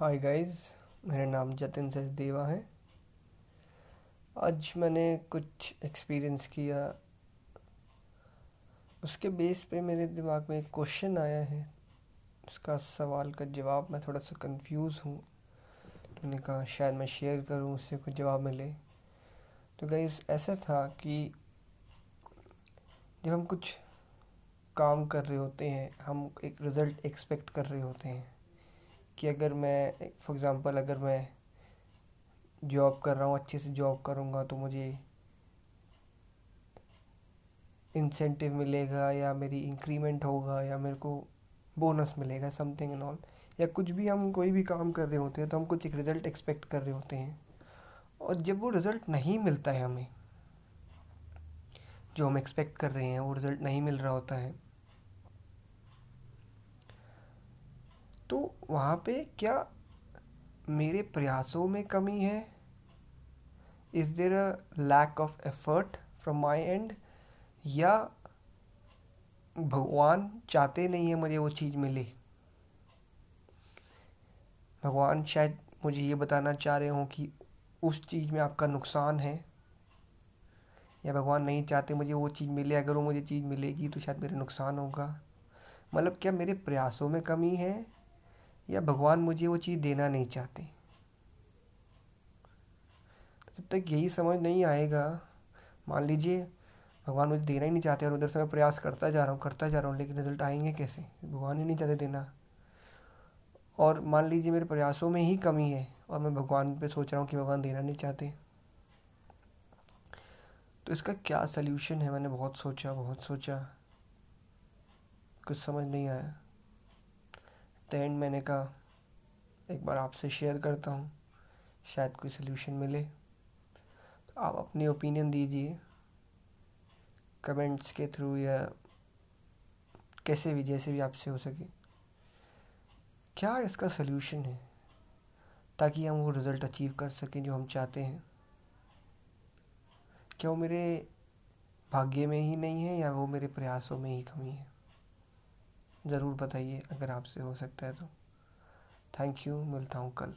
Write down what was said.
Hi guys मेरा नाम जतिन सचदेवा है। आज मैंने कुछ एक्सपीरियंस किया। उसके बेस पे मेरे दिमाग में एक क्वेश्चन आया है। उसका सवाल का जवाब मैं थोड़ा सा कंफ्यूज हूँ। तो मैंने कहा शायद मैं शेयर करूँ, उससे कुछ जवाब मिले। तो गाइस ऐसा था कि जब हम कुछ काम कर रहे होते हैं, हम एक रिज़ल्ट एक्सपेक्ट कर रहे होते हैं कि अगर मैं फॉर एग्ज़ाम्पल अगर मैं जॉब कर रहा हूँ, अच्छे से जॉब करूँगा तो मुझे इंसेंटिव मिलेगा या मेरी इंक्रीमेंट होगा या मेरे को बोनस मिलेगा समथिंग एंड ऑल या कुछ भी हम कोई भी काम कर रहे होते हैं तो हम कुछ एक रिज़ल्ट एक्सपेक्ट कर रहे होते हैं। और जब वो रिज़ल्ट नहीं मिलता है हमें, जो हम एक्सपेक्ट कर रहे हैं, वो रिज़ल्ट नहीं मिल रहा होता है तो वहाँ पे क्या मेरे प्रयासों में कमी है? Is there a lack of effort from my end या भगवान चाहते नहीं है मुझे वो चीज़ मिले? भगवान शायद मुझे ये बताना चाह रहे हों कि उस चीज़ में आपका नुकसान है? या भगवान नहीं चाहते मुझे वो चीज़ मिले? अगर वो मुझे चीज़ मिलेगी तो शायद मेरा नुकसान होगा। मतलब क्या मेरे प्रयासों में कमी है? या भगवान मुझे वो चीज़ देना नहीं चाहते। जब तक यही समझ नहीं आएगा, मान लीजिए भगवान मुझे देना ही नहीं चाहते और उधर से मैं प्रयास करता जा रहा हूँ, करता जा रहा हूँ, लेकिन रिज़ल्ट आएँगे कैसे? भगवान ही नहीं चाहते देना। और मान लीजिए मेरे प्रयासों में ही कमी है और मैं भगवान पे सोच रहा हूँ कि भगवान देना नहीं चाहते। तो इसका क्या सल्यूशन है? मैंने बहुत सोचा बहुत सोचा। कुछ समझ नहीं आया। द एंड मैंने कहा, एक बार आपसे शेयर करता हूँ, शायद कोई सल्यूशन मिले। तो आप अपनी ओपिनियन दीजिए कमेंट्स के थ्रू या कैसे भी, जैसे भी आपसे हो सके। क्या इसका सल्यूशन है? ताकि हम वो रिज़ल्ट अचीव कर सकें जो हम चाहते हैं। क्या वो मेरे भाग्य में ही नहीं है या वो मेरे प्रयासों में ही कमी है? ज़रूर बताइए अगर आपसे हो सकता है तो। थैंक यू मिलता हूँ कल।